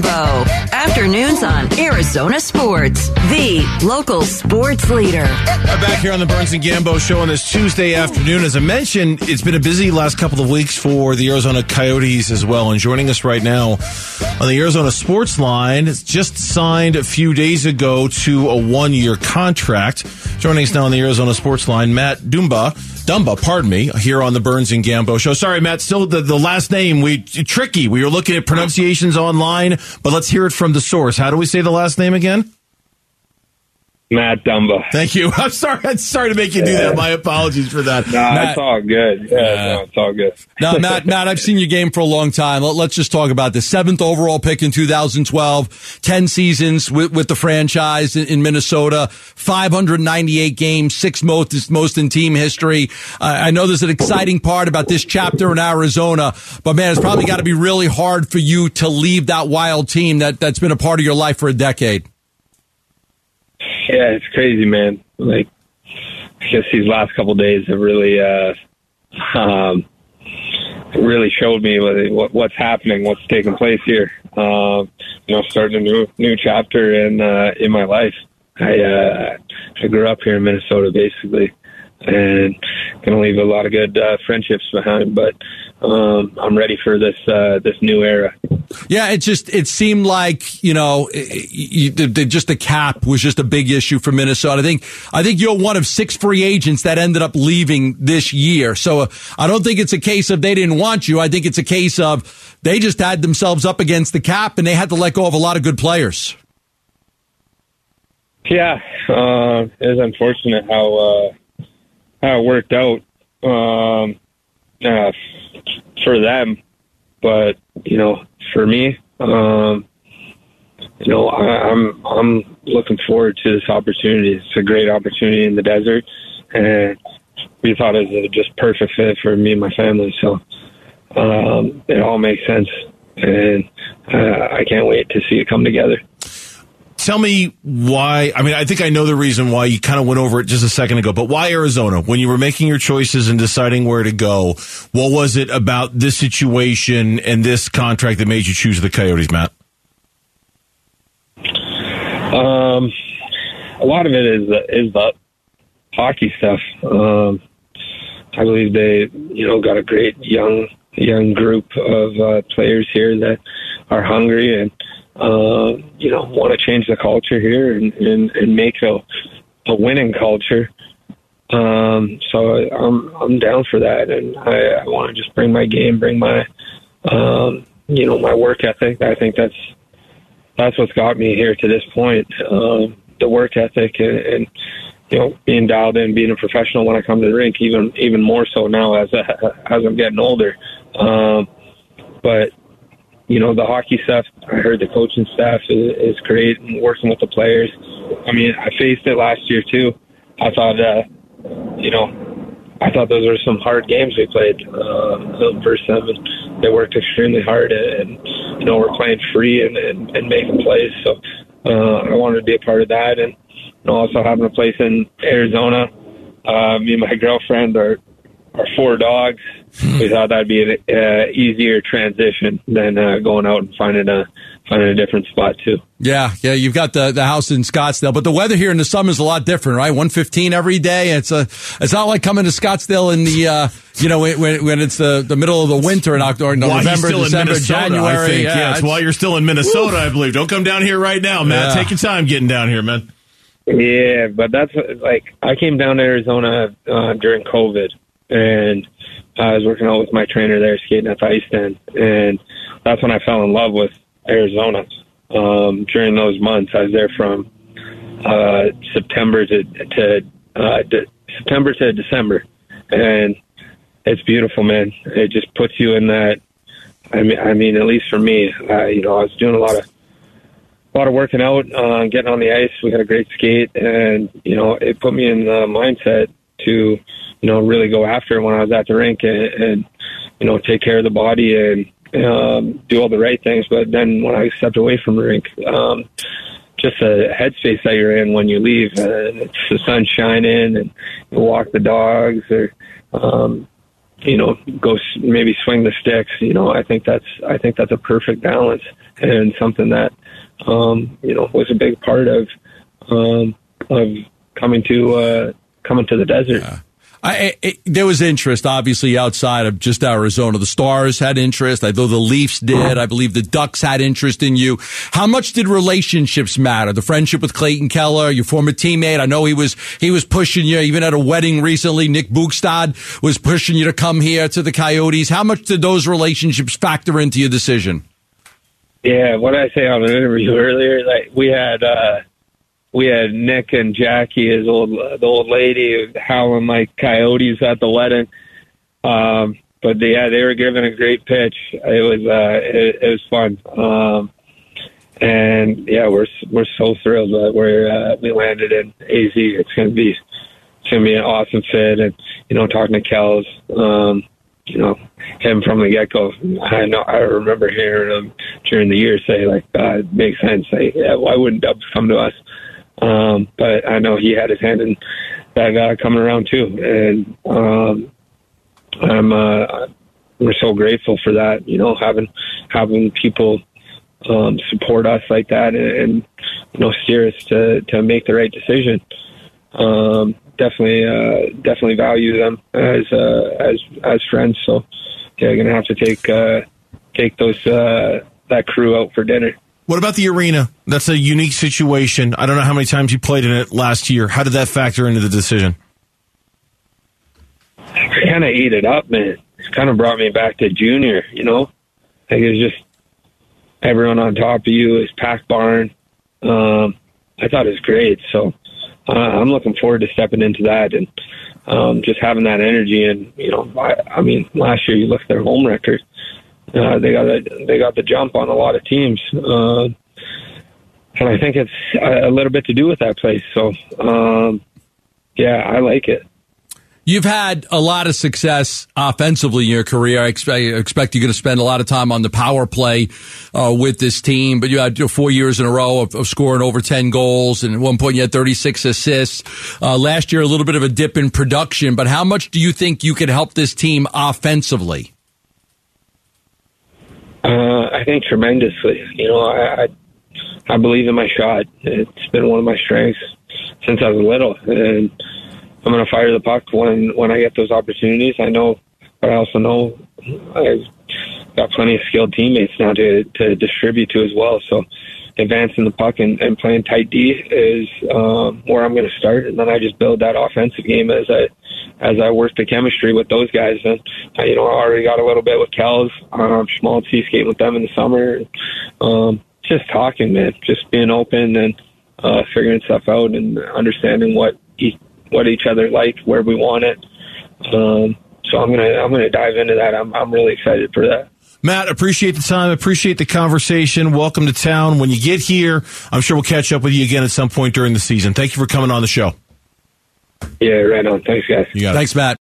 Gambo. Afternoons on Arizona Sports, the local sports leader. Right back here on the Burns and Gambo show on this Tuesday afternoon. As I mentioned, it's been a busy last couple of weeks for the Arizona Coyotes as well. And joining us right now on the Arizona Sports Line, it's just signed a few days ago to a one year contract. Joining us now on the Arizona Sports Line, Matt Dumba. Dumba, pardon me, here on the Burns and Gambo show. Sorry, Matt, still the, the last name, we tricky. We were looking at pronunciations online, but let's hear it from the source. How do we say the last name again? Matt Dumba. Thank you. I'm sorry. I'm sorry to make you do that. My apologies for that. No, Matt, it's all good. Yeah, no, it's all good. now, Matt, Matt, I've seen your game for a long time. Let, us just talk about the seventh overall pick in 2012, 10 seasons with, with the franchise in, in, Minnesota, 598 games, sixth most, most in team history. Uh, I know there's an exciting part about this chapter in Arizona, but man, it's probably got to be really hard for you to leave that wild team that, that's been a part of your life for a decade. Yeah, it's crazy, man. Like, I guess these last couple days have really, uh, um, really showed me what, what's happening, what's taking place here. Um, you know, starting a new new chapter in uh, in my life. I uh, I grew up here in Minnesota, basically, and gonna leave a lot of good uh, friendships behind. But um, I'm ready for this uh, this new era. Yeah, it just it seemed like you know you, the, the, just the cap was just a big issue for Minnesota. I think I think you're one of six free agents that ended up leaving this year. So uh, I don't think it's a case of they didn't want you. I think it's a case of they just had themselves up against the cap and they had to let go of a lot of good players. Yeah, uh, it was unfortunate how uh, how it worked out um, uh, for them, but you know for me. Um, you know, I, I'm I'm looking forward to this opportunity. It's a great opportunity in the desert, and we thought it was just perfect fit for me and my family. So um, it all makes sense, and uh, I can't wait to see it come together tell me why. I mean, I think I know the reason why you kind of went over it just a second ago, but why Arizona? When you were making your choices and deciding where to go, what was it about this situation and this contract that made you choose the Coyotes, Matt? Um, a lot of it is is the hockey stuff. Um, I believe they, you know, got a great young young group of uh, players here that are hungry and uh, you know, want to change the culture here and, and, and make a, a winning culture. Um, so I'm I'm down for that, and I, I want to just bring my game, bring my, um, you know, my work ethic. I think that's that's what's got me here to this point. Um, the work ethic and, and you know being dialed in, being a professional when I come to the rink, even even more so now as as I'm getting older. Um, but you know, the hockey stuff, I heard the coaching staff is, is great and working with the players. I mean, I faced it last year too. I thought, uh, you know, I thought those were some hard games we played. Uh, the first seven, they worked extremely hard, and you know we're playing free and, and, and making plays. So uh, I wanted to be a part of that, and you also having a place in Arizona. Uh, me and my girlfriend are our four dogs. we thought that'd be an uh, easier transition than uh, going out and finding a finding a different spot too. Yeah, yeah, you've got the the house in Scottsdale, but the weather here in the summer is a lot different, right? One fifteen every day. It's a it's not like coming to Scottsdale in the uh, you know when, when it's the, the middle of the winter in October, November, December, January. Yeah, yeah, it's, it's while you're still in Minnesota, I believe. Don't come down here right now, Matt. Yeah. Take your time getting down here, man. Yeah, but that's like I came down to Arizona uh, during COVID and I was working out with my trainer there, skating at the ice den, and that's when I fell in love with Arizona. Um, during those months, I was there from uh, September to to uh, de- September to December, and it's beautiful, man. It just puts you in that. I mean, I mean, at least for me, uh, you know, I was doing a lot of a lot of working out, uh, getting on the ice. We had a great skate, and you know, it put me in the mindset to you know, really go after when I was at the rink and, and you know, take care of the body and um, do all the right things. But then when I stepped away from the rink, um, just a headspace that you're in when you leave, and it's the sun shining and you walk the dogs or, um, you know, go maybe swing the sticks. You know, I think that's I think that's a perfect balance and something that um, you know was a big part of um, of coming to uh, coming to the desert. Yeah. I, it, there was interest, obviously, outside of just Arizona. The Stars had interest. I know the Leafs did. I believe the Ducks had interest in you. How much did relationships matter? The friendship with Clayton Keller, your former teammate. I know he was he was pushing you. Even at a wedding recently, Nick Bjugstad was pushing you to come here to the Coyotes. How much did those relationships factor into your decision? Yeah, what I say on an interview earlier, like we had. uh we had Nick and Jackie, his old the old lady, howling like coyotes at the wedding. Um, but they, yeah, they were giving a great pitch. It was uh, it, it was fun. Um, and yeah, we're we're so thrilled that we're uh, we landed in AZ. It's gonna be it's gonna be an awesome fit, and you know, talking to Kells, um, you know, him from the get go. I know I remember hearing him during the year say like, uh, "It makes sense. Like, yeah, why wouldn't Dubs come to us?" Um, but I know he had his hand in that guy coming around too, and um, I'm uh, we're so grateful for that. You know, having having people um, support us like that and, and you know steer us to to make the right decision. Um, definitely, uh, definitely value them as uh, as as friends. So yeah, gonna have to take uh, take those uh, that crew out for dinner. What about the arena? That's a unique situation. I don't know how many times you played in it last year. How did that factor into the decision? I kind of ate it up, man. It kind of brought me back to junior, you know? Like it was just everyone on top of you, is packed barn. Um, I thought it was great. So uh, I'm looking forward to stepping into that and um, just having that energy. And, you know, I, I mean, last year you look at their home record uh, they got a, they got the jump on a lot of teams, uh, and I think it's a little bit to do with that place. So, um, yeah, I like it. You've had a lot of success offensively in your career. I expect, I expect you're going to spend a lot of time on the power play uh, with this team. But you had four years in a row of, of, scoring over 10 goals, and at one point you had 36 assists. Uh, last year, a little bit of a dip in production. But how much do you think you could help this team offensively? Uh, I think tremendously. You know, I, I I believe in my shot. It's been one of my strengths since I was little, and I'm going to fire the puck when when I get those opportunities. I know, but I also know I've got plenty of skilled teammates now to to distribute to as well. So advancing the puck and, and playing tight D is um, where I'm going to start, and then I just build that offensive game as I as I work the chemistry with those guys. And you know, I already got a little bit with Kells. Um, Schmaltz skating with them in the summer. Um, just talking, man, just being open and uh, figuring stuff out and understanding what each, what each other like, where we want it. Um, so I'm gonna I'm gonna dive into that. I'm I'm really excited for that. Matt, appreciate the time, appreciate the conversation. Welcome to town. When you get here, I'm sure we'll catch up with you again at some point during the season. Thank you for coming on the show. Yeah, right on. Thanks, guys. Thanks, Matt.